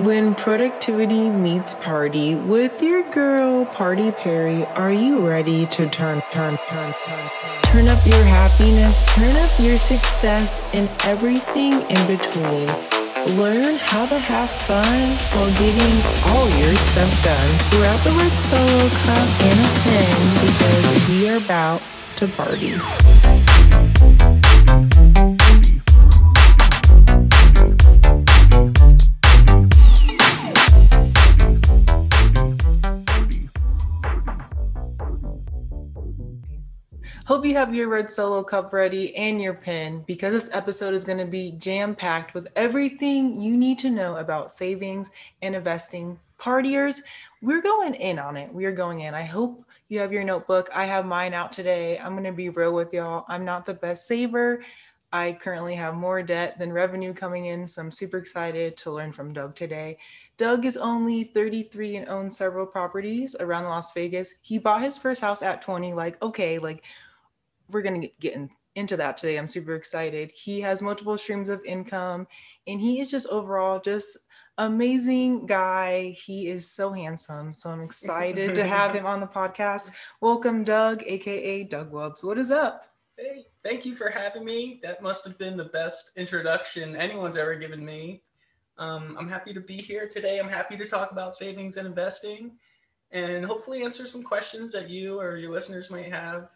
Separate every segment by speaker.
Speaker 1: When productivity meets party with your girl Party Perry, are you ready to turn, turn, turn, turn, turn up your happiness, turn up your success, and everything in between? Learn how to have fun while getting all your stuff done. Grab the red solo cup and a pen because we are about to party. Hope you have your red solo cup ready and your pen because this episode is going to be jam packed with everything you need to know about savings and investing. Partiers, we're going in on it. We are going in. I hope you have your notebook. I have mine out today. I'm going to be real with y'all. I'm not the best saver. I currently have more debt than revenue coming in, so I'm super excited to learn from Doug today. Doug is only 33 and owns several properties around Las Vegas. He bought his first house at 20, like, okay, like we're going to get in, into that today. I'm super excited. He has multiple streams of income and he is just overall just amazing guy. He is so handsome. So I'm excited to have him on the podcast. Welcome, Doug, aka Doug Wubbs. What is up?
Speaker 2: Hey, thank you for having me. That must have been the best introduction anyone's ever given me. Um, I'm happy to be here today. I'm happy to talk about savings and investing and hopefully answer some questions that you or your listeners might have.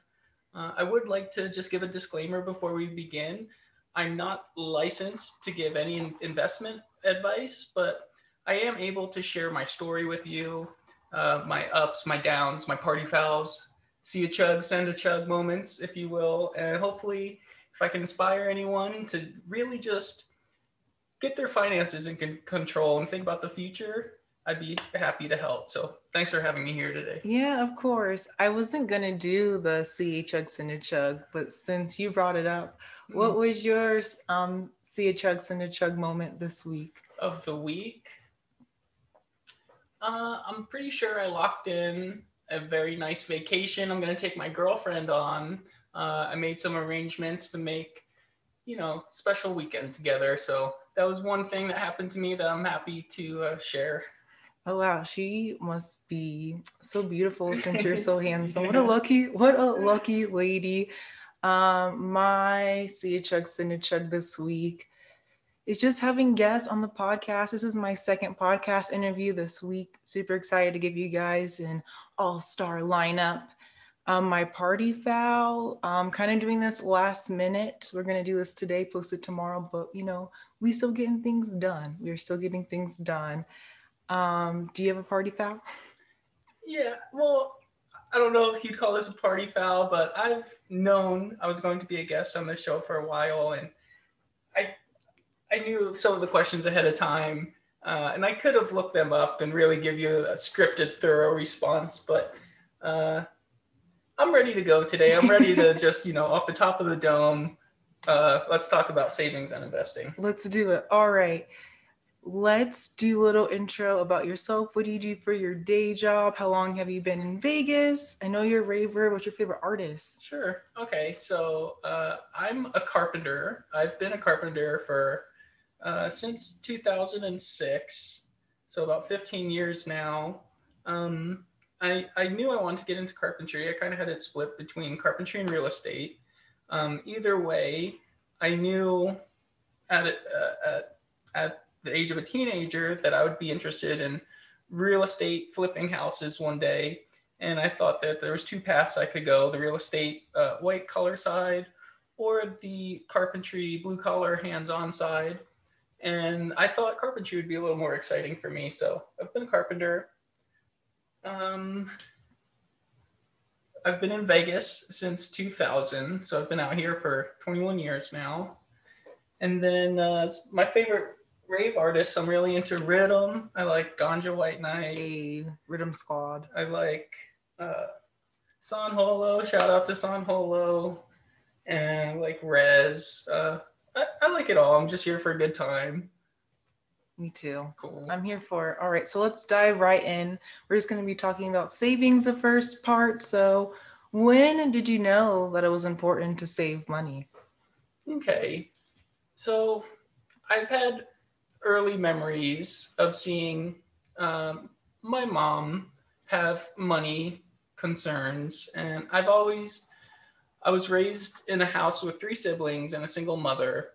Speaker 2: Uh, I would like to just give a disclaimer before we begin. I'm not licensed to give any investment advice, but I am able to share my story with you, uh, my ups, my downs, my party fouls, see a chug, send a chug moments, if you will. And hopefully, if I can inspire anyone to really just get their finances in control and think about the future, I'd be happy to help. So thanks for having me here today.
Speaker 1: Yeah, of course. I wasn't gonna do the see a chug send a chug, but since you brought it up, mm-hmm. what was yours um see a chug send a chug moment this week?
Speaker 2: Of the week? Uh, I'm pretty sure I locked in a very nice vacation. I'm gonna take my girlfriend on. Uh, I made some arrangements to make, you know, special weekend together. So that was one thing that happened to me that I'm happy to uh, share.
Speaker 1: Oh wow, she must be so beautiful since you're so handsome. What a lucky, what a lucky lady. Um, my see a chug send a chug this week is just having guests on the podcast. This is my second podcast interview this week. Super excited to give you guys an all-star lineup. Um, my party foul, um, kind of doing this last minute. We're gonna do this today, post it tomorrow, but you know, we still getting things done. We're still getting things done. Um, do you have a party foul?
Speaker 2: Yeah, well, I don't know if you'd call this a party foul, but I've known I was going to be a guest on the show for a while, and I I knew some of the questions ahead of time, uh, and I could have looked them up and really give you a scripted, thorough response, but uh, I'm ready to go today. I'm ready to just you know off the top of the dome. Uh, let's talk about savings and investing.
Speaker 1: Let's do it. All right let's do a little intro about yourself. What do you do for your day job? How long have you been in Vegas? I know you're a raver. What's your favorite artist?
Speaker 2: Sure. Okay. So uh, I'm a carpenter. I've been a carpenter for uh, since 2006. So about 15 years now. Um, I, I knew I wanted to get into carpentry. I kind of had it split between carpentry and real estate. Um, either way, I knew at, uh, at, at the age of a teenager that I would be interested in real estate flipping houses one day. And I thought that there was two paths I could go, the real estate uh, white collar side or the carpentry blue collar hands-on side. And I thought carpentry would be a little more exciting for me. So I've been a carpenter. Um, I've been in Vegas since 2000. So I've been out here for 21 years now. And then uh, my favorite rave artists. I'm really into riddim. I like Ganja White Night.
Speaker 1: Hey, riddim Squad.
Speaker 2: I like uh, San Holo. Shout out to San Holo. And like Rezz. Uh, I, I like it all. I'm just here for a good time.
Speaker 1: Me too. Cool. I'm here for it. All right, so let's dive right in. We're just going to be talking about savings the first part. So, when did you know that it was important to save money?
Speaker 2: Okay. So, I've had early memories of seeing um, my mom have money concerns, and I've always I was raised in a house with three siblings and a single mother,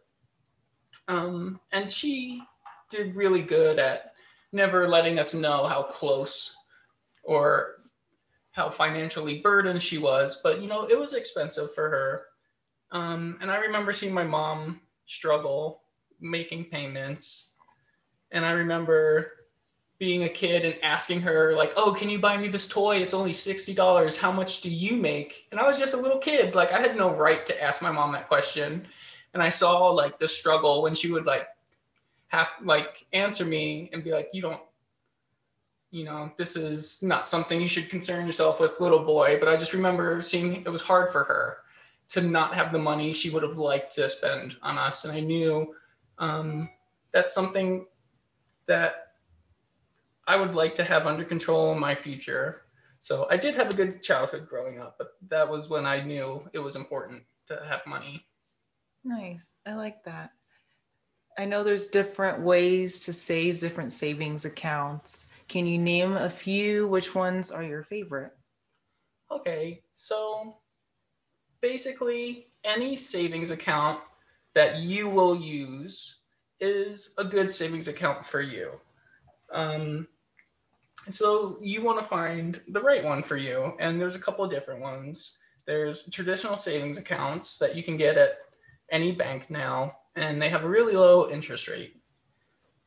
Speaker 2: um, and she did really good at never letting us know how close or how financially burdened she was. But you know, it was expensive for her. Um, and I remember seeing my mom struggle making payments. And I remember being a kid and asking her, like, oh, can you buy me this toy? It's only $60. How much do you make? And I was just a little kid. Like, I had no right to ask my mom that question. And I saw like the struggle when she would like have like answer me and be like, you don't, you know, this is not something you should concern yourself with, little boy. But I just remember seeing it was hard for her to not have the money she would have liked to spend on us. And I knew um, that's something that I would like to have under control in my future. So I did have a good childhood growing up, but that was when I knew it was important to have money.
Speaker 1: Nice. I like that. I know there's different ways to save different savings accounts. Can you name a few? Which ones are your favorite?
Speaker 2: Okay, so basically any savings account that you will use is a good savings account for you. Um, so you want to find the right one for you, and there's a couple of different ones. There's traditional savings accounts that you can get at any bank now, and they have a really low interest rate.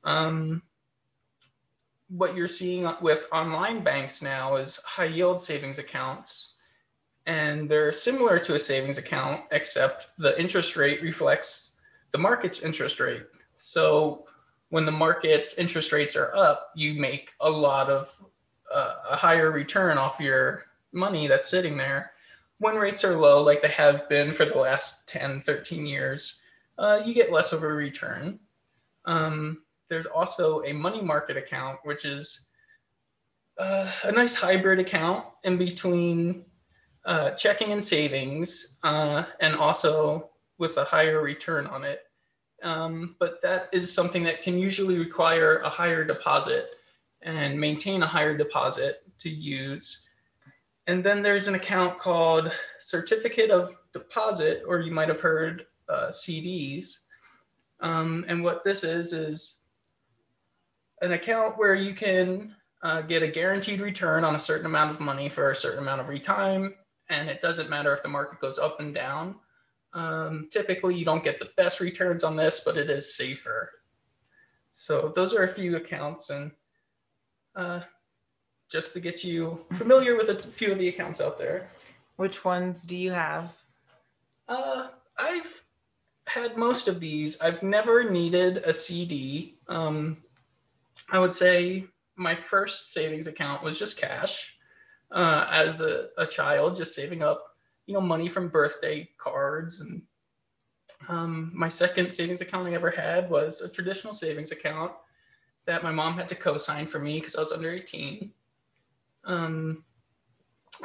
Speaker 2: Um, what you're seeing with online banks now is high yield savings accounts, and they're similar to a savings account, except the interest rate reflects the market's interest rate. So when the market's interest rates are up, you make a lot of uh, a higher return off your money that's sitting there when rates are low, like they have been for the last 10, 13 years, uh, you get less of a return. Um, there's also a money market account, which is uh, a nice hybrid account in between uh, checking and savings, uh, and also with a higher return on it. Um, but that is something that can usually require a higher deposit and maintain a higher deposit to use and then there's an account called Certificate of Deposit, or you might have heard uh, CDs. Um, and what this is, is an account where you can uh, get a guaranteed return on a certain amount of money for a certain amount of time. And it doesn't matter if the market goes up and down. Um, typically, you don't get the best returns on this, but it is safer. So, those are a few accounts. And uh, just to get you familiar with a few of the accounts out there.
Speaker 1: Which ones do you have?
Speaker 2: Uh, I've had most of these. I've never needed a CD. Um, I would say my first savings account was just cash uh, as a, a, child, just saving up, you know, money from birthday cards. And um, my second savings account I ever had was a traditional savings account that my mom had to co-sign for me because I was under 18. Um,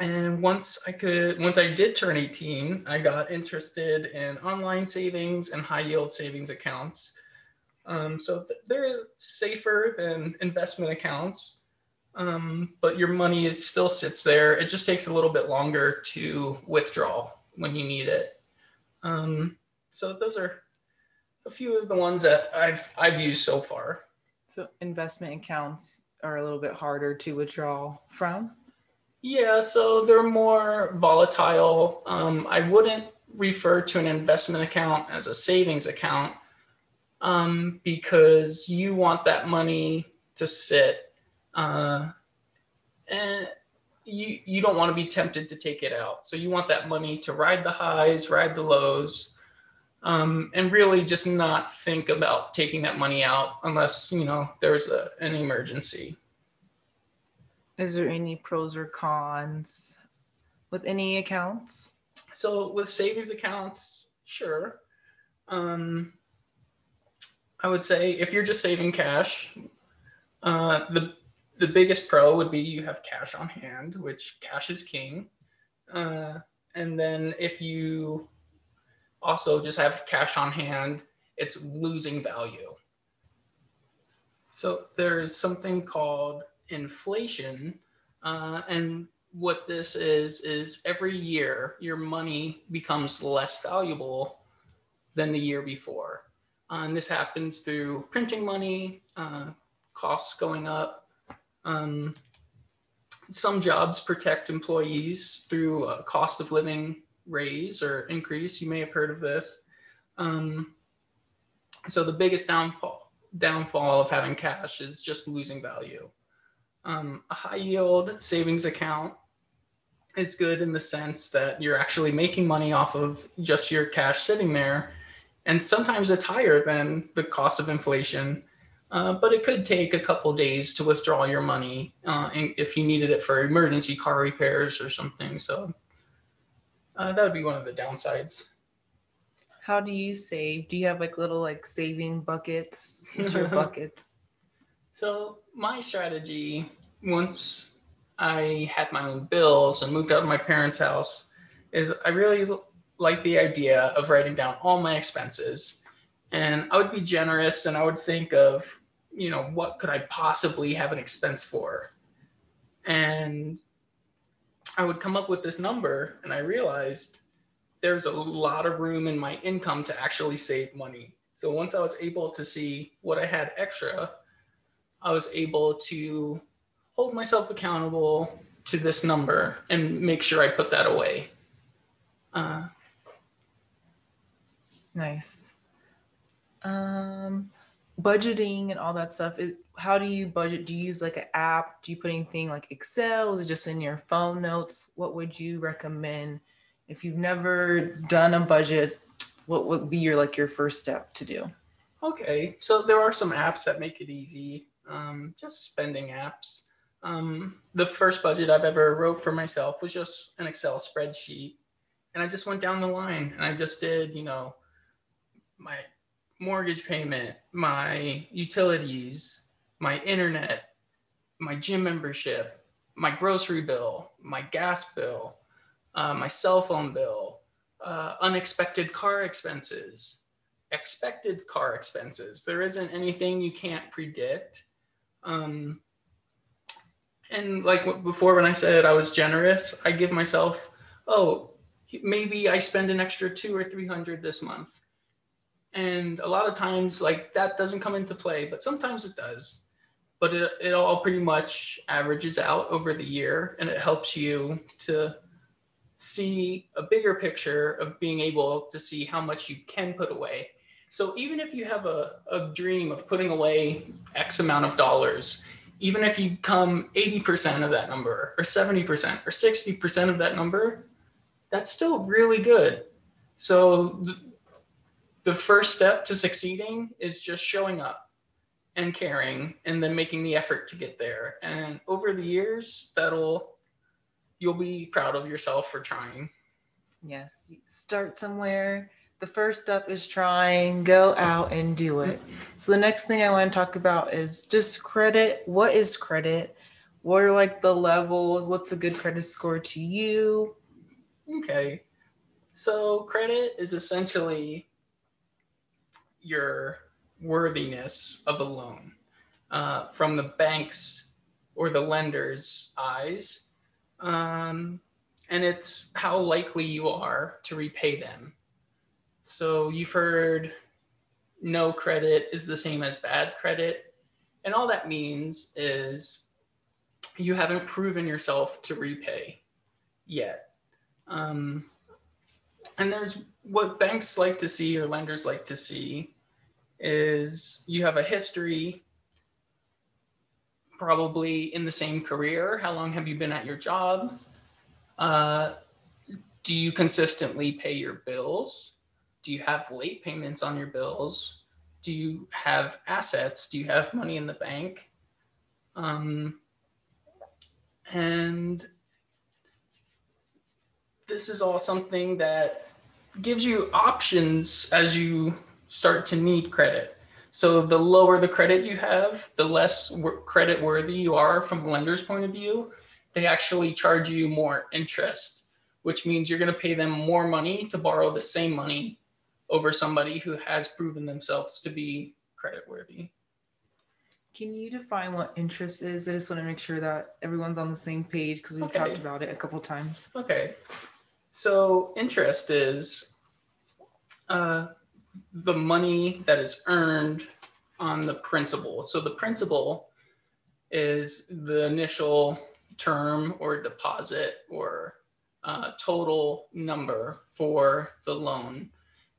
Speaker 2: and once I could, once I did turn 18, I got interested in online savings and high yield savings accounts. Um, so th- they're safer than investment accounts, um, but your money is still sits there. It just takes a little bit longer to withdraw when you need it. Um, so those are a few of the ones that I've I've used so far.
Speaker 1: So investment accounts are a little bit harder to withdraw from?
Speaker 2: Yeah, so they're more volatile. Um, I wouldn't refer to an investment account as a savings account um, because you want that money to sit uh, and you, you don't want to be tempted to take it out. So you want that money to ride the highs, ride the lows, um, and really just not think about taking that money out unless you know there's a, an emergency.
Speaker 1: Is there any pros or cons with any accounts?
Speaker 2: So with savings accounts, sure. Um, I would say if you're just saving cash, uh, the the biggest pro would be you have cash on hand, which cash is king. Uh, and then if you also just have cash on hand, it's losing value. So there is something called inflation, uh, and what this is is every year your money becomes less valuable than the year before. Uh, and this happens through printing money, uh, costs going up. Um, some jobs protect employees through a cost of living raise or increase. You may have heard of this. Um, so the biggest downfall downfall of having cash is just losing value. Um, a high yield savings account is good in the sense that you're actually making money off of just your cash sitting there. And sometimes it's higher than the cost of inflation. Uh, but it could take a couple days to withdraw your money uh, if you needed it for emergency car repairs or something. So uh, that would be one of the downsides.
Speaker 1: How do you save? Do you have like little like saving buckets? Your buckets?
Speaker 2: So my strategy once I had my own bills and moved out of my parents' house is I really like the idea of writing down all my expenses. And I would be generous and I would think of you know, what could I possibly have an expense for? And I would come up with this number and I realized there's a lot of room in my income to actually save money. So once I was able to see what I had extra, I was able to hold myself accountable to this number and make sure I put that away. Uh,
Speaker 1: nice. Um, budgeting and all that stuff is how do you budget? Do you use like an app? Do you put anything like excel? Is it just in your phone notes? What would you recommend? If you've never done a budget what would be your like your first step to do?
Speaker 2: Okay so there are some apps that make it easy um, just spending apps. Um, the first budget i've ever wrote for myself was just an excel spreadsheet and i just went down the line and i just did you know my mortgage payment, my utilities, my internet, my gym membership, my grocery bill, my gas bill, uh, my cell phone bill, uh, unexpected car expenses, expected car expenses. There isn't anything you can't predict. Um, and like before, when I said I was generous, I give myself, oh, maybe I spend an extra two or three hundred this month and a lot of times like that doesn't come into play but sometimes it does. But it, it all pretty much averages out over the year and it helps you to see a bigger picture of being able to see how much you can put away. So even if you have a, a dream of putting away x amount of dollars even if you come 80% of that number or 70% or 60% of that number that's still really good. So the first step to succeeding is just showing up and caring and then making the effort to get there. And over the years that'll you'll be proud of yourself for trying.
Speaker 1: Yes start somewhere. The first step is trying. Go out and do it. So the next thing i want to talk about is just credit. What is credit? What are like the levels? What's a good credit score to you?
Speaker 2: Okay. So credit is essentially your worthiness of a loan uh, from the bank's or the lender's eyes. Um, and it's how likely you are to repay them. So you've heard no credit is the same as bad credit. And all that means is you haven't proven yourself to repay yet. Um, and there's what banks like to see or lenders like to see is you have a history probably in the same career. How long have you been at your job? Uh, do you consistently pay your bills? Do you have late payments on your bills? Do you have assets? Do you have money in the bank? Um, and this is all something that gives you options as you start to need credit. So the lower the credit you have, the less credit worthy you are from a lender's point of view. They actually charge you more interest, which means you're going to pay them more money to borrow the same money over somebody who has proven themselves to be credit worthy.
Speaker 1: Can you define what interest is? I just want to make sure that everyone's on the same page because we've
Speaker 2: Okay.
Speaker 1: talked about it a couple times.
Speaker 2: Okay. So interest is uh, the money that is earned on the principal. So the principal is the initial term or deposit or uh, total number for the loan.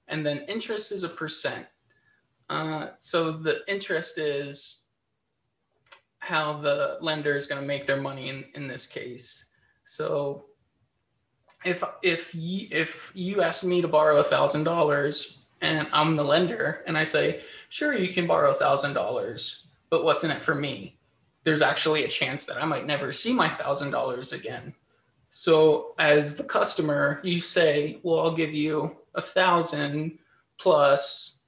Speaker 2: And then interest is a percent. Uh, so the interest is how the lender is going to make their money in, in this case. So if if you if you ask me to borrow a thousand dollars and I'm the lender and I say, sure, you can borrow a thousand dollars, but what's in it for me? There's actually a chance that I might never see my thousand dollars again. So as the customer, you say, well, I'll give you a thousand plus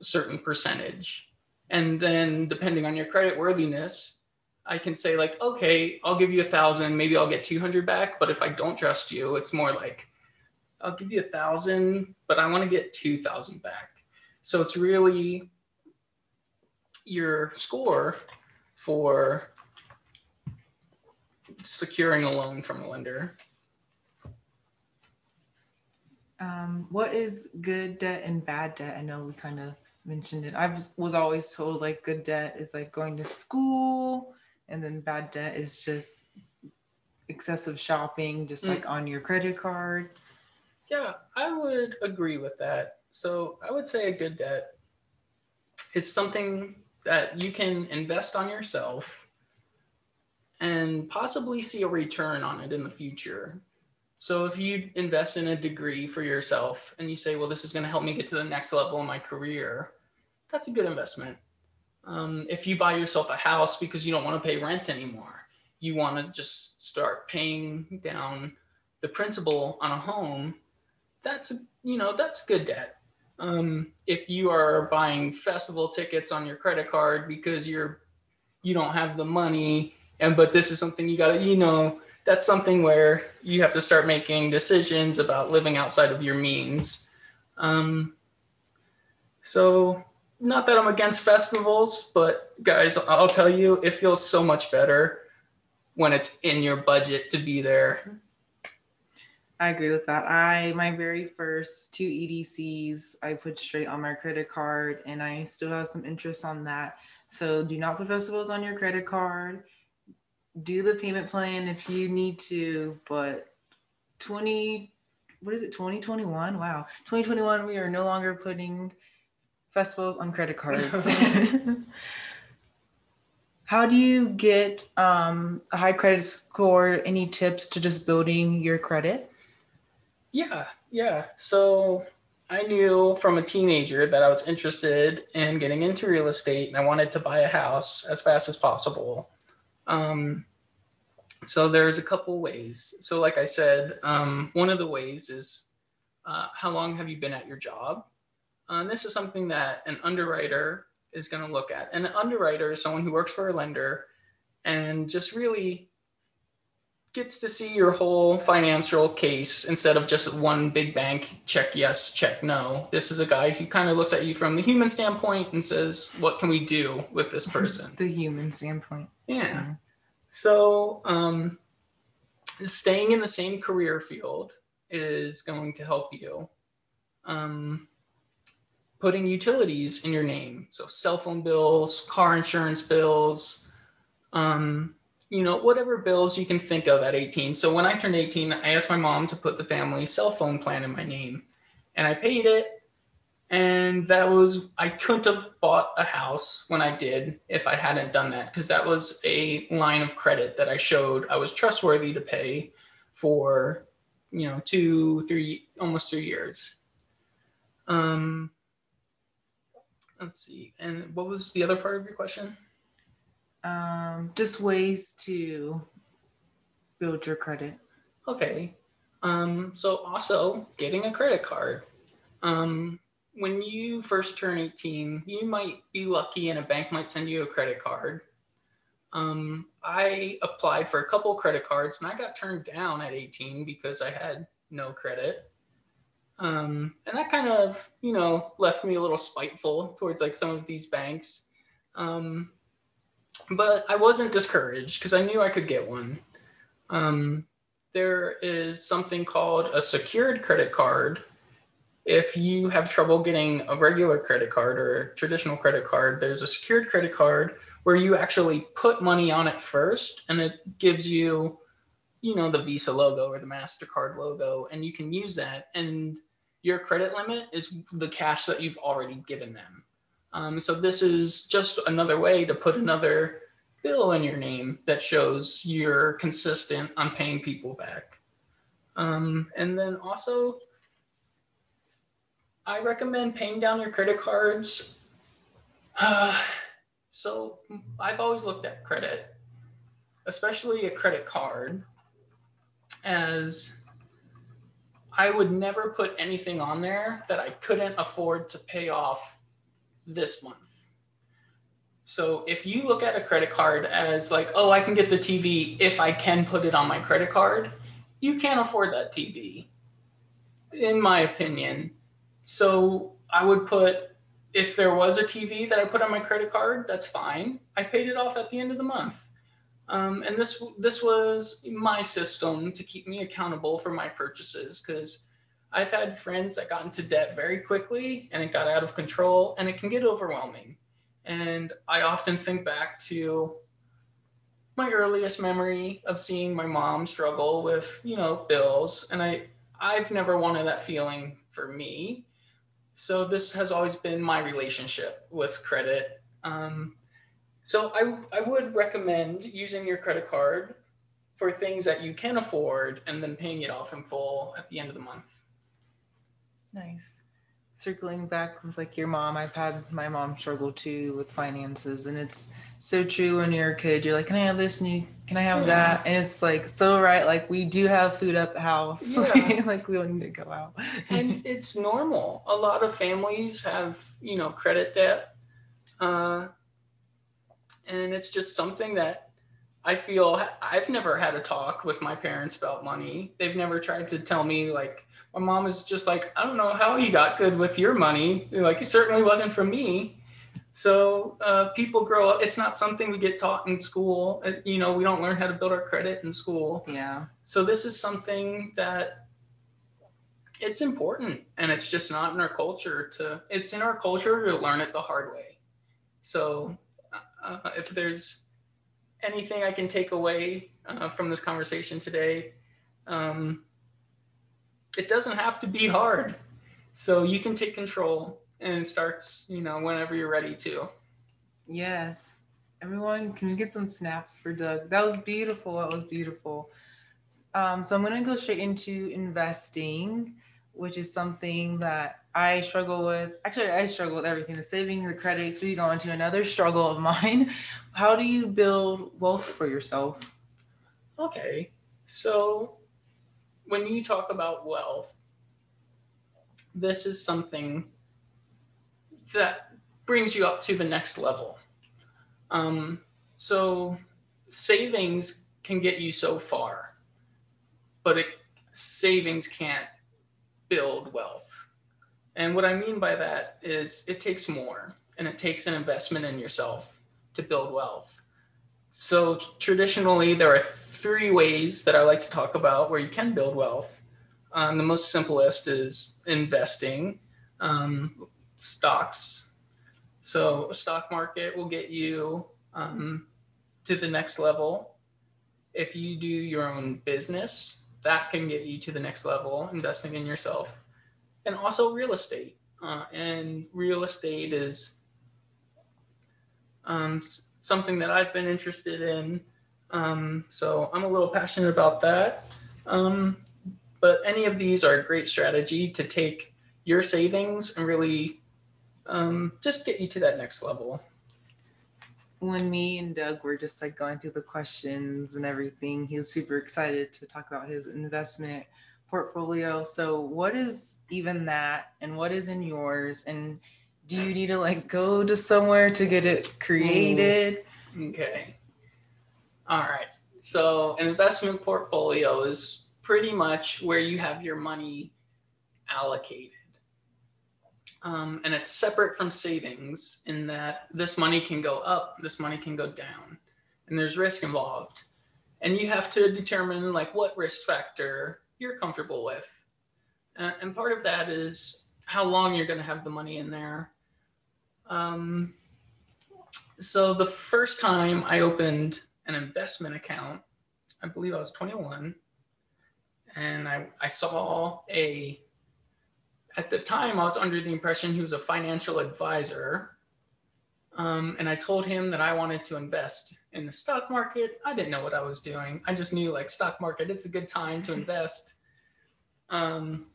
Speaker 2: a certain percentage. And then depending on your credit worthiness, I can say like, okay, I'll give you a thousand, maybe I'll get 200 back. But if I don't trust you, it's more like, I'll give you a thousand, but I want to get 2000 back. So it's really your score for securing a loan from a lender.
Speaker 1: Um, what is good debt and bad debt? I know we kind of mentioned it. I was, was always told like good debt is like going to school, and then bad debt is just excessive shopping, just
Speaker 2: Mm.
Speaker 1: like on your credit card.
Speaker 2: Yeah, I would agree with that. So I would say a good debt is something that you can invest on yourself and possibly see a return on it in the future. So if you invest in a degree for yourself and you say, well, this is going to help me get to the next level in my career, that's a good investment. Um, if you buy yourself a house because you don't want to pay rent anymore, you want to just start paying down the principal on a home, that's you know that's good debt. Um, if you are buying festival tickets on your credit card because you're you don't have the money, and but this is something you gotta you know that's something where you have to start making decisions about living outside of your means. Um, so not that I'm against festivals, but guys, I'll tell you, it feels so much better when it's in your budget to be there.
Speaker 1: I agree with that. I my very first two EDCs I put straight on my credit card, and I still have some interest on that. So do not put festivals on your credit card. Do the payment plan if you need to, but 20 what is it 2021 wow 2021 we are no longer putting festivals on credit cards how do you get um, a high credit score any tips to just building your credit
Speaker 2: Yeah, yeah. So I knew from a teenager that I was interested in getting into real estate and I wanted to buy a house as fast as possible. Um, so there's a couple ways. So, like I said, um, one of the ways is uh, how long have you been at your job? Uh, and this is something that an underwriter is going to look at. And an underwriter is someone who works for a lender and just really gets to see your whole financial case instead of just one big bank check yes, check no. This is a guy who kind of looks at you from the human standpoint and says, what can we do with this person?
Speaker 1: the human standpoint
Speaker 2: Yeah. So, um, staying in the same career field is going to help you. Um, putting utilities in your name, so cell phone bills, car insurance bills, um, you know, whatever bills you can think of at 18. So when I turned 18, I asked my mom to put the family cell phone plan in my name, and I paid it. And that was, I couldn't have bought a house when I did if I hadn't done that, because that was a line of credit that I showed I was trustworthy to pay for, you know, two, three, almost two years. Um, let's see. And what was the other part of your question?
Speaker 1: um, just ways to build your credit
Speaker 2: Okay. Um, so also getting a credit card. Um, when you first turn 18, you might be lucky and a bank might send you a credit card. Um, I applied for a couple credit cards and I got turned down at 18 because I had no credit. Um, and that kind of, you know, left me a little spiteful towards like some of these banks. Um, but I wasn't discouraged because I knew I could get one. Um, there is something called a secured credit card. If you have trouble getting a regular credit card or a traditional credit card, there's a secured credit card where you actually put money on it first and it gives you, you know, the Visa logo or the MasterCard logo, and you can use that. And your credit limit is the cash that you've already given them. Um, so this is just another way to put another bill in your name that shows you're consistent on paying people back. Um, and then also, I recommend paying down your credit cards. Uh, so I've always looked at credit, especially a credit card, as I would never put anything on there that I couldn't afford to pay off this month. So if you look at a credit card as like, oh, I can get the TV if I can put it on my credit card, you can't afford that TV, in my opinion. So I would put, if there was a TV that I put on my credit card, that's fine. I paid it off at the end of the month. Um, and this this was my system to keep me accountable for my purchases because I've had friends that got into debt very quickly and it got out of control and it can get overwhelming. And I often think back to my earliest memory of seeing my mom struggle with, you know, bills. And I, I've never wanted that feeling for me. So this has always been my relationship with credit. Um, so I, I would recommend using your credit card for things that you can afford and then paying it off in full at the end of the month.
Speaker 1: Nice circling back with like your mom, I've had my mom struggle too with finances, and it's so true when you're a kid. You're like, can I have this? And you, can I have yeah. that? And it's like so right. Like we do have food at the house. Yeah. like we don't need to go out.
Speaker 2: and it's normal. A lot of families have you know credit debt, uh, and it's just something that I feel I've never had a talk with my parents about money. They've never tried to tell me like my mom is just like, I don't know how you got good with your money. Like it certainly wasn't from me. So uh, people grow up. It's not something we get taught in school. Uh, you know, we don't learn how to build our credit in school.
Speaker 1: Yeah.
Speaker 2: So this is something that it's important, and it's just not in our culture to. It's in our culture to learn it the hard way. So uh if there's anything I can take away uh, from this conversation today, um, it doesn't have to be hard. So you can take control and it starts, you know, whenever you're ready to.
Speaker 1: Yes. Everyone, can we get some snaps for Doug? That was beautiful. That was beautiful. Um, so I'm going to go straight into investing, which is something that I struggle with. Actually, I struggle with everything the saving, the credits. We go into another struggle of mine. How do you build wealth for yourself?
Speaker 2: Okay. So when you talk about wealth, this is something that brings you up to the next level. Um, so savings can get you so far, but it, savings can't build wealth. And what I mean by that is it takes more and it takes an investment in yourself to build wealth. So traditionally, there are three ways that I like to talk about where you can build wealth. Um, the most simplest is investing, um, stocks. So a stock market will get you um, to the next level. If you do your own business, that can get you to the next level, investing in yourself. And also real estate. Uh, and real estate is um, something that I've been interested in um, so I'm a little passionate about that. Um, but any of these are a great strategy to take your savings and really um, just get you to that next level.
Speaker 1: When me and Doug were just like going through the questions and everything, he was super excited to talk about his investment portfolio. So, what is even that, and what is in yours? And do you need to like go to somewhere to get it created?
Speaker 2: Ooh. Okay. All right. So an investment portfolio is pretty much where you have your money allocated. Um, and it's separate from savings in that this money can go up, this money can go down, and there's risk involved. And you have to determine like what risk factor you're comfortable with. Uh, and part of that is how long you're going to have the money in there. Um, so the first time I opened an investment account, I believe I was 21, and I, I saw a at the time, I was under the impression he was a financial advisor. Um, and I told him that I wanted to invest in the stock market. I didn't know what I was doing. I just knew like stock market, it's a good time to invest. Um,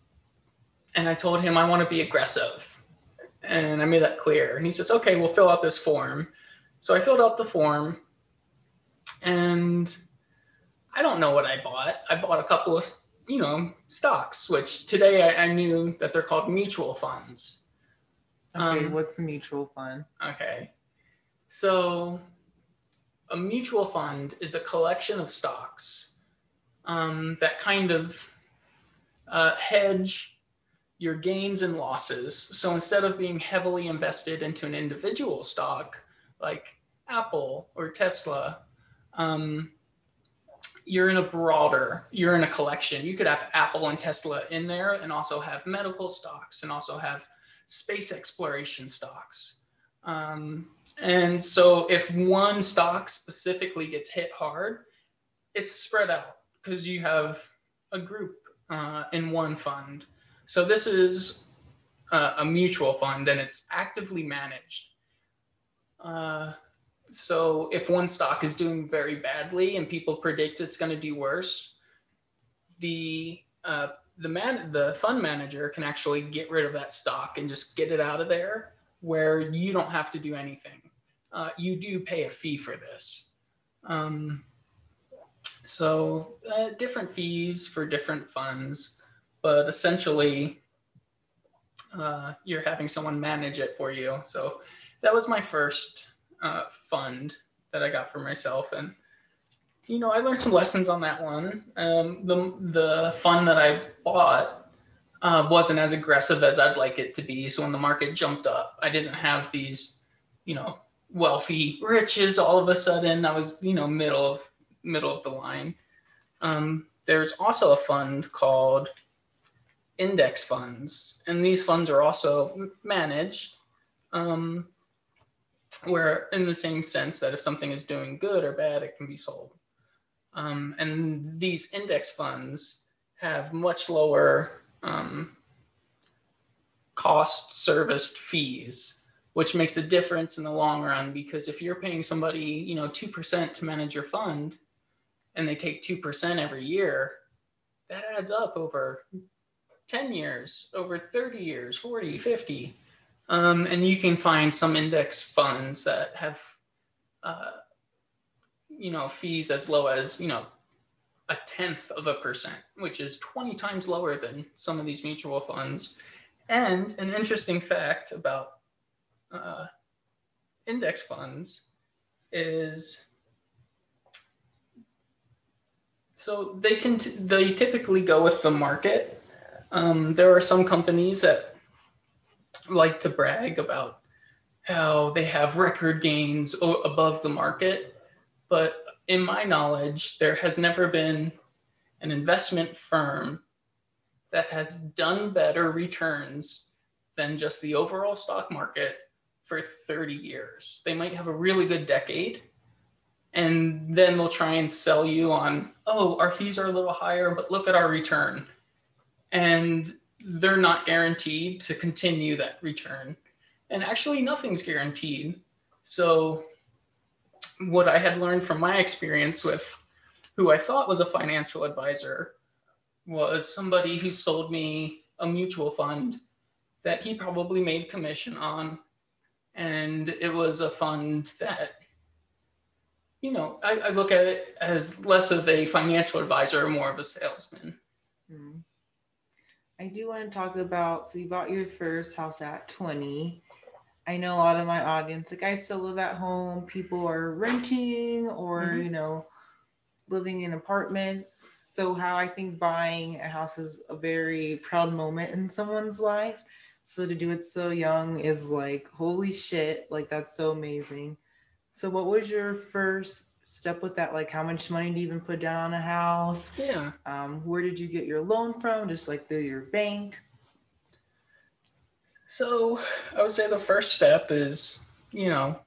Speaker 2: and I told him I want to be aggressive. And I made that clear. And he says, okay, we'll fill out this form. So I filled out the form and I don't know what I bought. I bought a couple of you know, stocks, which today I, I knew that they're called mutual funds.
Speaker 1: Okay, um, what's a mutual fund?
Speaker 2: Okay. So a mutual fund is a collection of stocks um, that kind of uh, hedge your gains and losses. So instead of being heavily invested into an individual stock like Apple or Tesla, um, you're in a broader, you're in a collection. You could have Apple and Tesla in there and also have medical stocks and also have space exploration stocks. Um, and so if one stock specifically gets hit hard, it's spread out because you have a group uh, in one fund. So this is uh, a mutual fund and it's actively managed. Uh, so if one stock is doing very badly and people predict it's going to do worse, the uh, the man the fund manager can actually get rid of that stock and just get it out of there, where you don't have to do anything. Uh, you do pay a fee for this. Um, so uh, different fees for different funds, but essentially uh, you're having someone manage it for you. So that was my first uh, fund that I got for myself, and you know I learned some lessons on that one. Um, the the fund that I bought uh, wasn't as aggressive as I'd like it to be. So when the market jumped up, I didn't have these, you know, wealthy riches all of a sudden. I was you know middle of middle of the line. Um, there's also a fund called index funds, and these funds are also managed. Um, where in the same sense that if something is doing good or bad, it can be sold. Um, and these index funds have much lower um, cost serviced fees, which makes a difference in the long run because if you're paying somebody, you know, 2% to manage your fund and they take 2% every year, that adds up over 10 years, over 30 years, 40, 50. Um, and you can find some index funds that have, uh, you know, fees as low as, you know, a tenth of a percent, which is 20 times lower than some of these mutual funds. And an interesting fact about uh, index funds is so they can t- they typically go with the market. Um, there are some companies that like to brag about how they have record gains above the market. But in my knowledge, there has never been an investment firm that has done better returns than just the overall stock market for 30 years. They might have a really good decade and then they'll try and sell you on, oh, our fees are a little higher, but look at our return. And they're not guaranteed to continue that return. And actually, nothing's guaranteed. So, what I had learned from my experience with who I thought was a financial advisor was somebody who sold me a mutual fund that he probably made commission on. And it was a fund that, you know, I, I look at it as less of a financial advisor, more of a salesman. Mm-hmm.
Speaker 1: I do want to talk about so you bought your first house at 20. I know a lot of my audience, like I still live at home, people are renting or, mm-hmm. you know, living in apartments. So, how I think buying a house is a very proud moment in someone's life. So to do it so young is like, holy shit, like that's so amazing. So what was your first step with that? Like how much money do you even put down on a house?
Speaker 2: Yeah.
Speaker 1: Um, where did you get your loan from? Just like through your bank?
Speaker 2: So I would say the first step is, you know,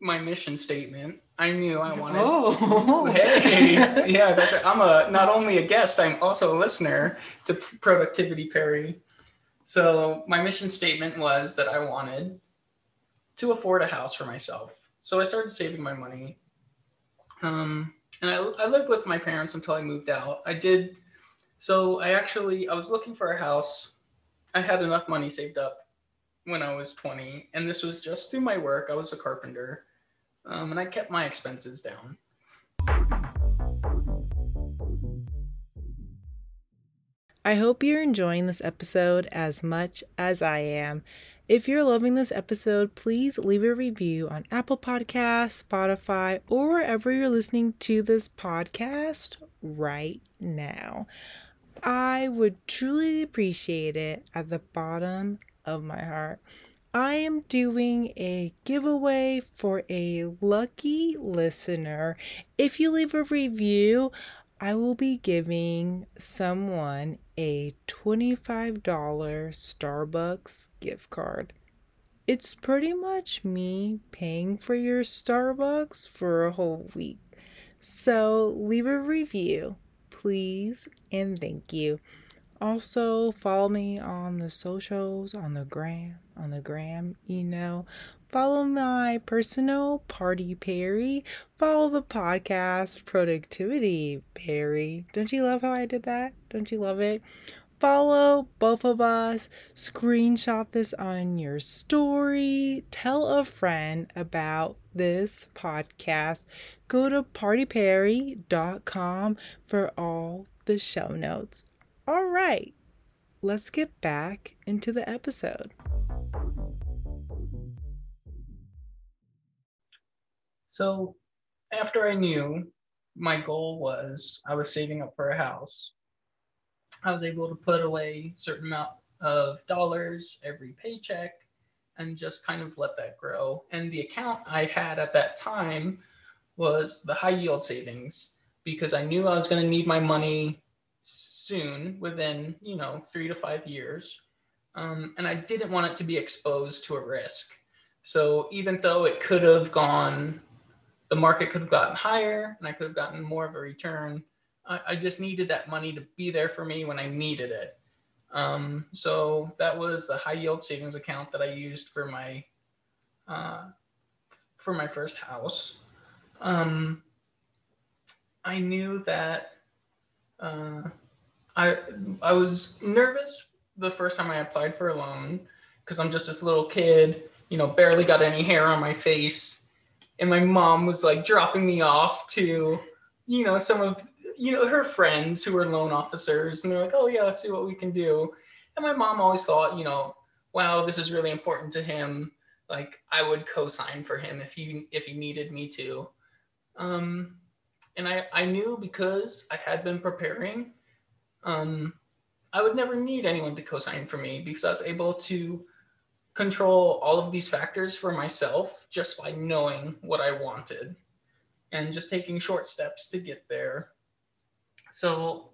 Speaker 2: my mission statement. I knew I wanted.
Speaker 1: Oh,
Speaker 2: Hey, yeah, that's. I'm a not only a guest, I'm also a listener to Productivity Perry. So my mission statement was that I wanted to afford a house for myself. So I started saving my money. Um, and I, I lived with my parents until I moved out. I did. So I actually I was looking for a house. I had enough money saved up when I was 20, and this was just through my work. I was a carpenter, um, and I kept my expenses down.
Speaker 1: I hope you're enjoying this episode as much as I am. If you're loving this episode, please leave a review on Apple Podcasts, Spotify, or wherever you're listening to this podcast right now. I would truly appreciate it at the bottom of my heart. I am doing a giveaway for a lucky listener. If you leave a review, I will be giving someone a $25 Starbucks gift card. It's pretty much me paying for your Starbucks for a whole week. So leave a review, please, and thank you. Also, follow me on the socials, on the gram, on the gram, you know. Follow my personal party Perry. Follow the podcast Productivity Perry. Don't you love how I did that? Don't you love it? Follow both of us. Screenshot this on your story. Tell a friend about this podcast. Go to partyperry.com for all the show notes. All right, let's get back into the episode.
Speaker 2: So after I knew my goal was I was saving up for a house, I was able to put away a certain amount of dollars every paycheck and just kind of let that grow. And the account I had at that time was the high yield savings because I knew I was going to need my money soon within, you know, three to five years. Um, and I didn't want it to be exposed to a risk. So even though it could have gone the market could have gotten higher and I could have gotten more of a return. I, I just needed that money to be there for me when I needed it. Um, so that was the high yield savings account that I used for my uh, for my first house. Um, I knew that uh, I I was nervous the first time I applied for a loan because I'm just this little kid, you know, barely got any hair on my face and my mom was like dropping me off to you know some of you know her friends who were loan officers and they're like oh yeah let's see what we can do. And my mom always thought you know wow this is really important to him. Like i would co-sign for him if he if he needed me to. Um and i i knew because i had been preparing um i would never need anyone to co-sign for me because i was able to control all of these factors for myself just by knowing what I wanted and just taking short steps to get there. So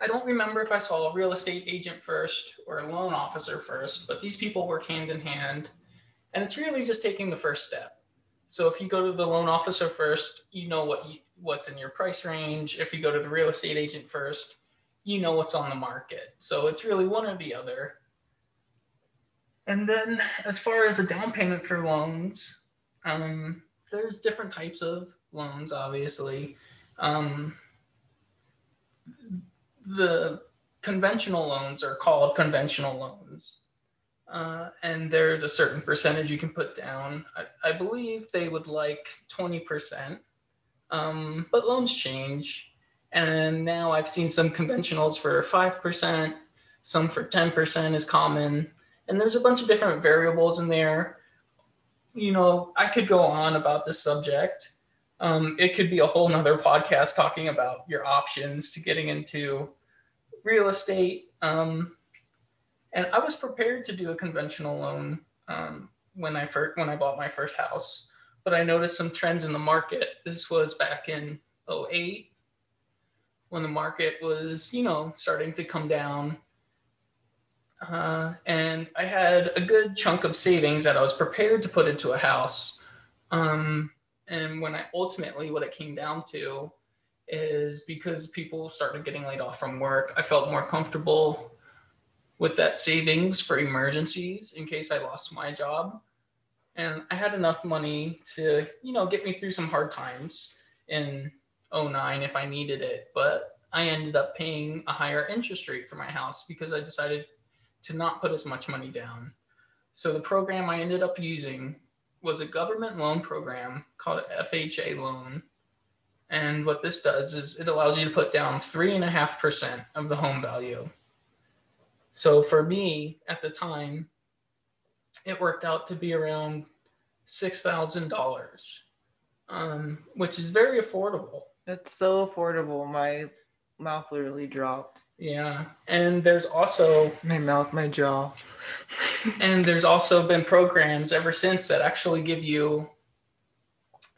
Speaker 2: I don't remember if I saw a real estate agent first or a loan officer first, but these people work hand in hand. And it's really just taking the first step. So if you go to the loan officer first, you know what you, what's in your price range. If you go to the real estate agent first, you know what's on the market. So it's really one or the other. And then as far as a down payment for loans, um, there's different types of loans, obviously. Um, the conventional loans are called conventional loans. Uh, and there's a certain percentage you can put down. I, I believe they would like 20%, um, but loans change. And now I've seen some conventionals for 5%, some for 10% is common and there's a bunch of different variables in there. You know, I could go on about this subject. Um, it could be a whole nother podcast talking about your options to getting into real estate. Um, And I was prepared to do a conventional loan um, when I first when I bought my first house, but I noticed some trends in the market. This was back in 08 when the market was, you know, starting to come down. Uh, and I had a good chunk of savings that I was prepared to put into a house. Um, and when I ultimately, what it came down to is because people started getting laid off from work, I felt more comfortable with that savings for emergencies in case I lost my job. And I had enough money to, you know, get me through some hard times in 09 if I needed it. But I ended up paying a higher interest rate for my house because I decided to not put as much money down. So the program I ended up using was a government loan program called FHA loan. And what this does is it allows you to put down three and a half percent of the home value. So for me at the time, it worked out to be around six thousand um, dollars, which is very affordable.
Speaker 1: That's so affordable. My mouth literally dropped.
Speaker 2: Yeah, and there's also
Speaker 1: my mouth, my jaw.
Speaker 2: and there's also been programs ever since that actually give you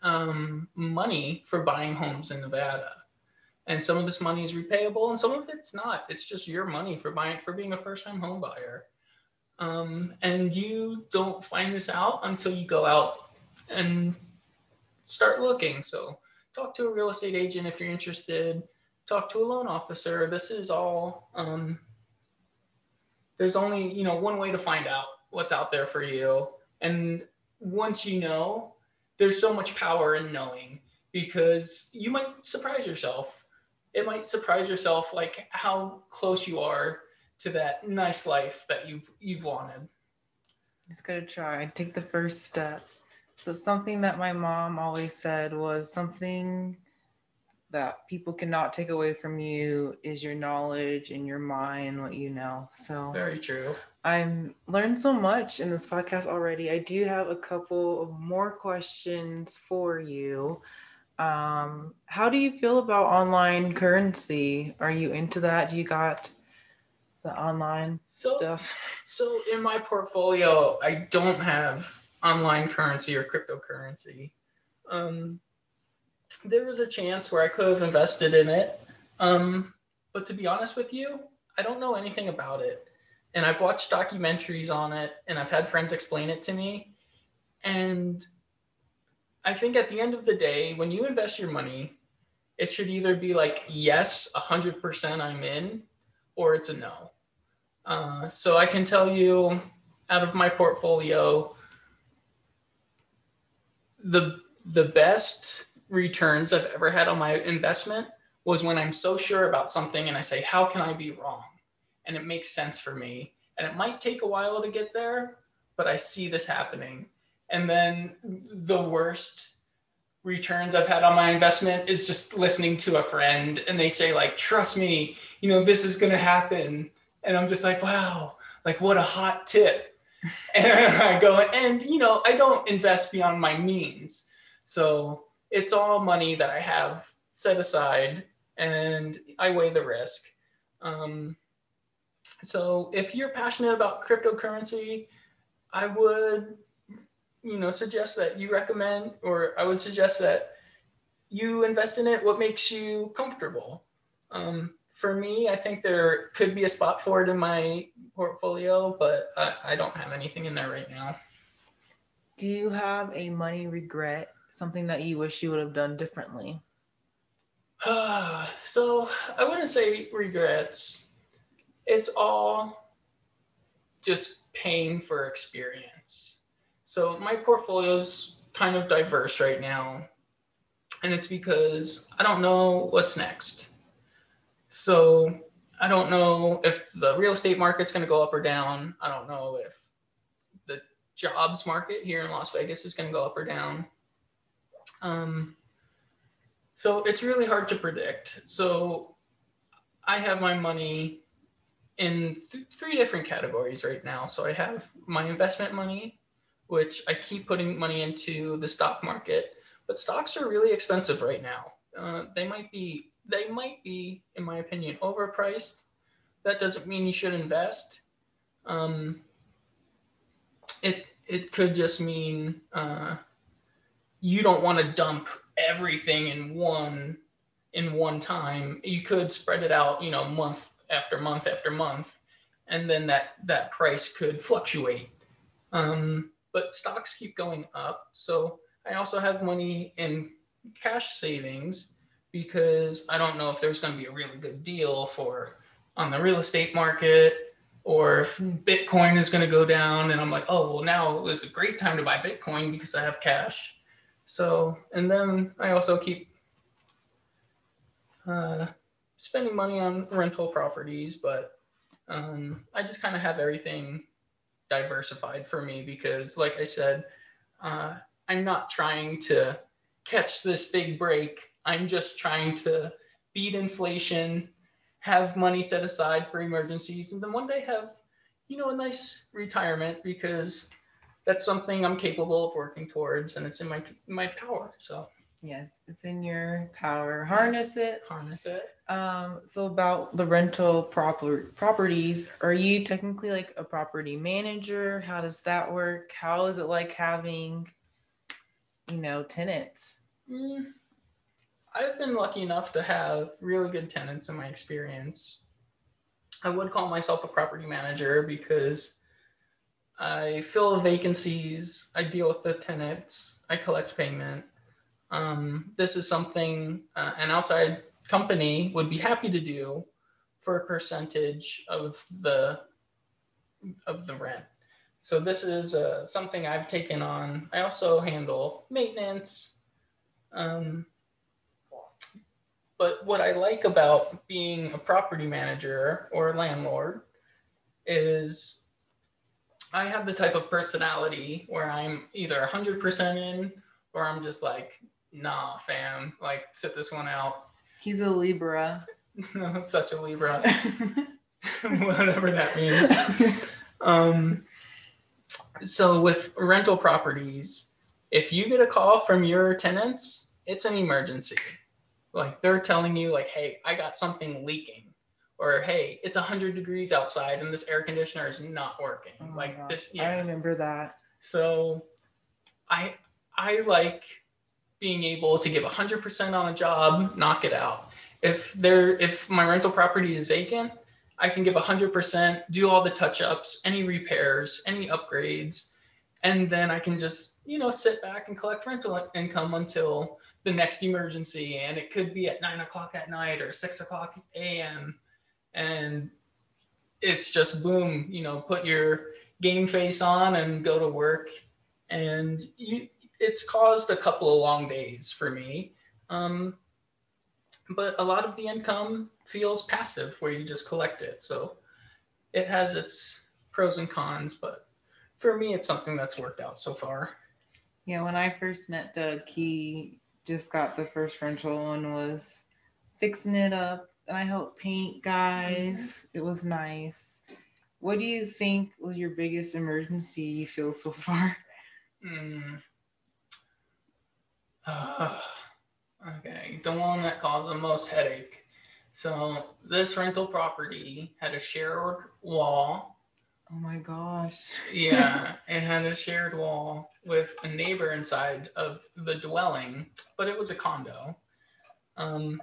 Speaker 2: um, money for buying homes in Nevada. And some of this money is repayable, and some of it's not. It's just your money for buying for being a first-time home buyer. Um, and you don't find this out until you go out and start looking. So talk to a real estate agent if you're interested talk to a loan officer. This is all, um, there's only, you know, one way to find out what's out there for you. And once you know, there's so much power in knowing because you might surprise yourself. It might surprise yourself like how close you are to that nice life that you've you've wanted.
Speaker 1: Just gotta try. and Take the first step. So something that my mom always said was something that people cannot take away from you is your knowledge and your mind, what you know. So
Speaker 2: very true.
Speaker 1: I'm learned so much in this podcast already. I do have a couple of more questions for you. Um, how do you feel about online currency? Are you into that? Do you got the online so, stuff?
Speaker 2: So in my portfolio, I don't have online currency or cryptocurrency. Um, there was a chance where I could have invested in it. Um, but to be honest with you, I don't know anything about it. And I've watched documentaries on it and I've had friends explain it to me. And I think at the end of the day, when you invest your money, it should either be like, yes, 100% I'm in, or it's a no. Uh, so I can tell you out of my portfolio, the the best returns I've ever had on my investment was when I'm so sure about something and I say, how can I be wrong? And it makes sense for me. And it might take a while to get there, but I see this happening. And then the worst returns I've had on my investment is just listening to a friend and they say, like, trust me, you know, this is going to happen. And I'm just like, wow, like, what a hot tip. and I go, and, you know, I don't invest beyond my means. So it's all money that I have set aside and I weigh the risk. Um, so if you're passionate about cryptocurrency, I would, you know, suggest that you recommend, or I would suggest that you invest in it. What makes you comfortable? Um, for me, I think there could be a spot for it in my portfolio, but I, I don't have anything in there right now.
Speaker 1: Do you have a money regret something that you wish you would have done differently?
Speaker 2: so I wouldn't say regrets. It's all just paying for experience. So my portfolio is kind of diverse right now. And it's because I don't know what's next. So I don't know if the real estate market's going to go up or down. I don't know if the jobs market here in Las Vegas is going to go up or down. Um, so it's really hard to predict. So I have my money in th- three different categories right now. So I have my investment money, which I keep putting money into the stock market, but stocks are really expensive right now. Uh, they might be, they might be, in my opinion, overpriced. That doesn't mean you should invest. Um, it it could just mean uh, you don't want to dump everything in one in one time. You could spread it out, you know, month after month after month, and then that that price could fluctuate. Um, but stocks keep going up, so I also have money in cash savings because I don't know if there's going to be a really good deal for on the real estate market or if Bitcoin is going to go down. And I'm like, oh, well, now is a great time to buy Bitcoin because I have cash. So, and then I also keep uh, spending money on rental properties, but um, I just kind of have everything diversified for me because, like I said, uh, I'm not trying to catch this big break. I'm just trying to beat inflation, have money set aside for emergencies, and then one day have, you know, a nice retirement because that's something I'm capable of working towards and it's in my my power. So
Speaker 1: Yes, it's in your power. Harness it.
Speaker 2: harness it.
Speaker 1: Um, so about the rental proper properties, are you technically like a property manager? How does that work? How is it like having, you know, tenants?
Speaker 2: Mm, I've been lucky enough to have really good tenants in my experience. I would call myself a property manager because I fill vacancies, I deal with the tenants, I collect payment. Um, this is something uh, an outside company would be happy to do for a percentage of the of the rent. So this is uh, something I've taken on. I also handle maintenance. Um, but what I like about being a property manager or landlord is I have the type of personality where I'm either 100% in or I'm just like, nah, fam, like sit this one out.
Speaker 1: He's a Libra.
Speaker 2: Such a Libra, whatever that means. Um, so with rental properties, if you get a call from your tenants, it's an emergency. Like they're telling you, like, hey, I got something leaking, or hey, it's hundred degrees outside and this air conditioner is not working.
Speaker 1: Oh
Speaker 2: like
Speaker 1: gosh,
Speaker 2: this,
Speaker 1: I remember that.
Speaker 2: So, I I like being able to give hundred percent on a job, knock it out. If there, if my rental property is vacant, I can give hundred percent, do all the touch ups, any repairs, any upgrades, and then I can just you know sit back and collect rental income until the next emergency, and it could be at nine o'clock at night or six o'clock a.m. and it's just boom, you know, put your game face on and go to work, and you, it's caused a couple of long days for me. Um, but a lot of the income feels passive where you just collect it. So it has its pros and cons, but for me, it's something that's worked out so far.
Speaker 1: Yeah, when I first met Doug, he just got the first rental and was fixing it up. And I helped paint guys. It was nice. What do you think was your biggest emergency you feel so far?
Speaker 2: Mm. okay, the one that caused the most headache. So this rental property had a shared wall.
Speaker 1: Oh my gosh.
Speaker 2: Yeah, it had a shared wall with a neighbor inside of the dwelling, but it was a condo. Um,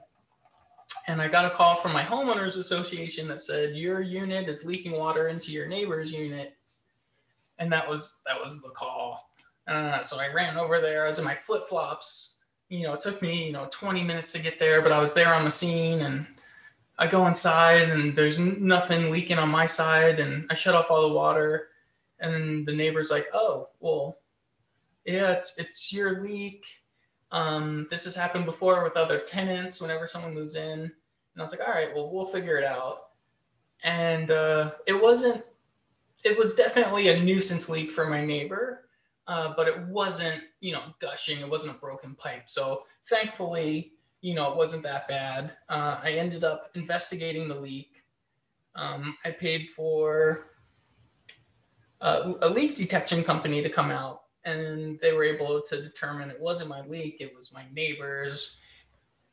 Speaker 2: and I got a call from my homeowners association that said your unit is leaking water into your neighbor's unit, and that was that was the call. Uh, so I ran over there. I was in my flip flops. You know, it took me you know 20 minutes to get there, but I was there on the scene, and I go inside, and there's nothing leaking on my side, and I shut off all the water, and the neighbor's like, "Oh, well, yeah, it's it's your leak." Um, this has happened before with other tenants whenever someone moves in. And I was like, all right, well, we'll figure it out. And uh, it wasn't, it was definitely a nuisance leak for my neighbor, uh, but it wasn't, you know, gushing. It wasn't a broken pipe. So thankfully, you know, it wasn't that bad. Uh, I ended up investigating the leak. Um, I paid for a, a leak detection company to come out and they were able to determine it wasn't my leak it was my neighbor's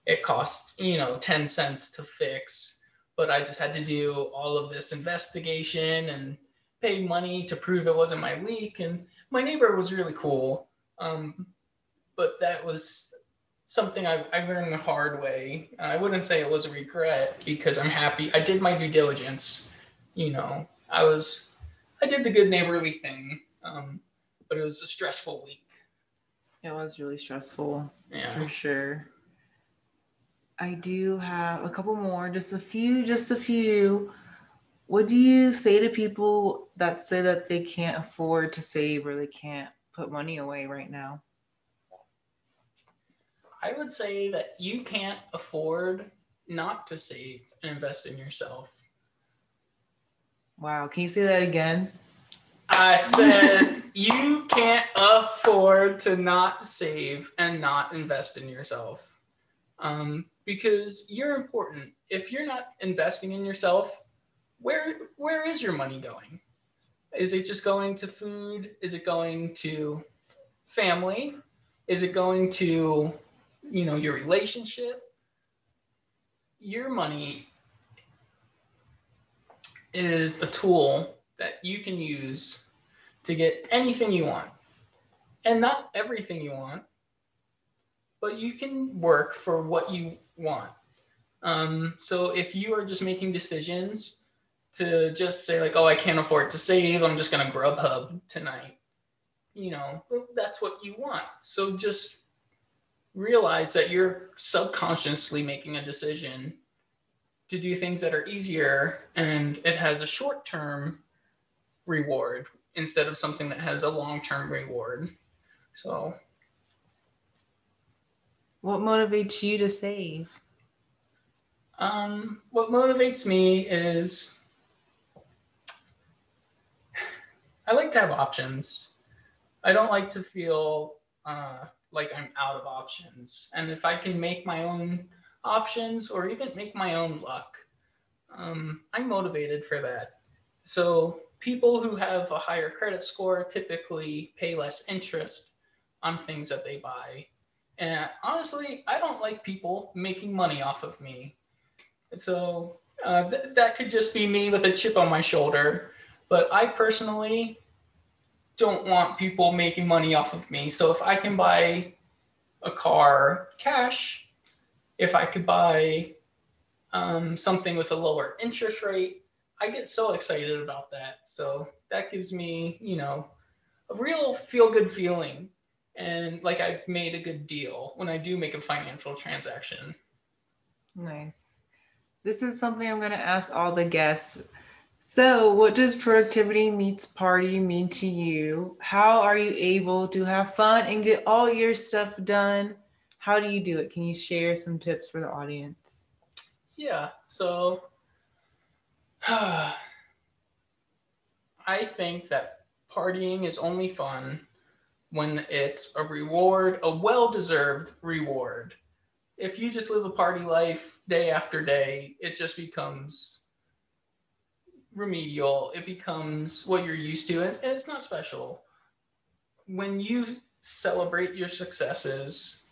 Speaker 2: it cost you know 10 cents to fix but i just had to do all of this investigation and pay money to prove it wasn't my leak. And my neighbor was really cool. Um, but that was something I, I learned the hard way. I wouldn't say it was a regret because I'm happy. I did my due diligence. You know, I was, I did the good neighborly thing. Um, but it was a stressful week.
Speaker 1: It was really stressful.
Speaker 2: Yeah.
Speaker 1: For sure. I do have a couple more, just a few, just a few. What do you say to people that say that they can't afford to save or they can't put money away right now?
Speaker 2: I would say that you can't afford not to save and invest in yourself.
Speaker 1: Wow. Can you say that again?
Speaker 2: I said you can't afford to not save and not invest in yourself. Um, because you're important. If you're not investing in yourself, where where is your money going? Is it just going to food? Is it going to family? Is it going to you know your relationship? Your money is a tool that you can use to get anything you want. And not everything you want, but you can work for what you want. Um, so if you are just making decisions to just say like, oh, I can't afford to save, I'm just gonna Grubhub tonight. You know, that's what you want. So just realize that you're subconsciously making a decision to do things that are easier and it has a short term reward instead of something that has a long term reward. So,
Speaker 1: what motivates you to save?
Speaker 2: Um, what motivates me is I like to have options. I don't like to feel uh, like I'm out of options. And if I can make my own options or even make my own luck, um, I'm motivated for that. So people who have a higher credit score typically pay less interest on things that they buy. And honestly, I don't like people making money off of me. So uh, th- that could just be me with a chip on my shoulder. But I personally don't want people making money off of me. So if I can buy a car cash, if I could buy um, something with a lower interest rate, I get so excited about that. So that gives me, you know, a real feel good feeling and like I've made a good deal when I do make a financial transaction.
Speaker 1: Nice. This is something I'm going to ask all the guests. So, what does productivity meets party mean to you? How are you able to have fun and get all your stuff done? How do you do it? Can you share some tips for the audience?
Speaker 2: Yeah. So, I think that partying is only fun when it's a reward, a well deserved reward. If you just live a party life day after day, it just becomes remedial. It becomes what you're used to, and it's not special. When you celebrate your successes,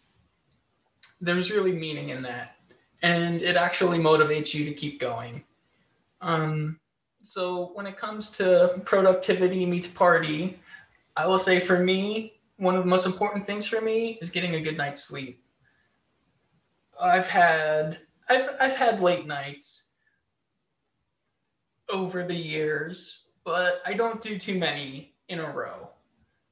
Speaker 2: there's really meaning in that, and it actually motivates you to keep going. Um, so when it comes to productivity meets party, I will say for me, one of the most important things for me is getting a good night's sleep. I've had I've I've had late nights over the years, but I don't do too many in a row.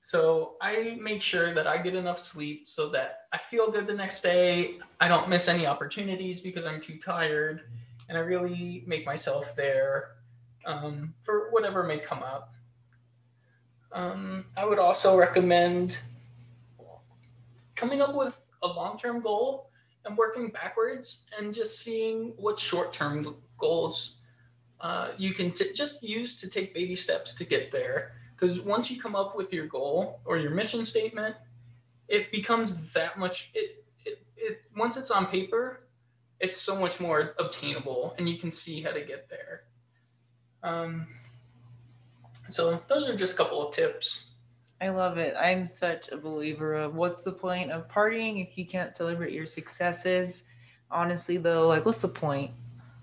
Speaker 2: So I make sure that I get enough sleep so that I feel good the next day. I don't miss any opportunities because I'm too tired, and I really make myself there um, for whatever may come up. Um, I would also recommend coming up with a long term goal and working backwards and just seeing what short term goals uh, you can t- just use to take baby steps to get there. Because once you come up with your goal or your mission statement, it becomes that much. It, it, it once it's on paper, it's so much more obtainable, and you can see how to get there. Um, so those are just a couple of tips.
Speaker 1: I love it. I'm such a believer of what's the point of partying if you can't celebrate your successes? Honestly, though, like, what's the point?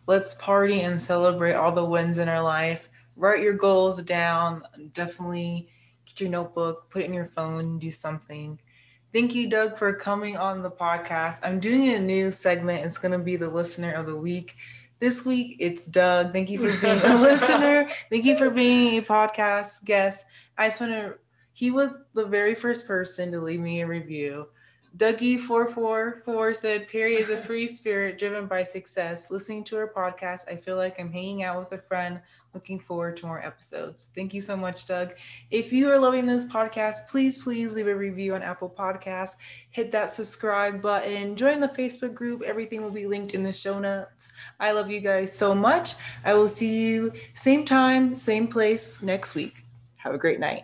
Speaker 1: Let's party and celebrate all the wins in our life write your goals down. Definitely get your notebook, put it in your phone, do something. Thank you, Doug, for coming on the podcast. I'm doing a new segment. It's going to be the listener of the week. This week, it's Doug. Thank you for being a listener. Thank you for being a podcast guest. I just want to, he was the very first person to leave me a review. Dougie444 said, Perry is a free spirit driven by success. Listening to her podcast, I feel like I'm hanging out with a friend Looking forward to more episodes. Thank you so much, Doug. If you are loving this podcast, please, please leave a review on Apple Podcasts. Hit that subscribe button. Join the Facebook group. Everything will be linked in the show notes. I love you guys so much. I will see you same time, same place next week. Have a great night.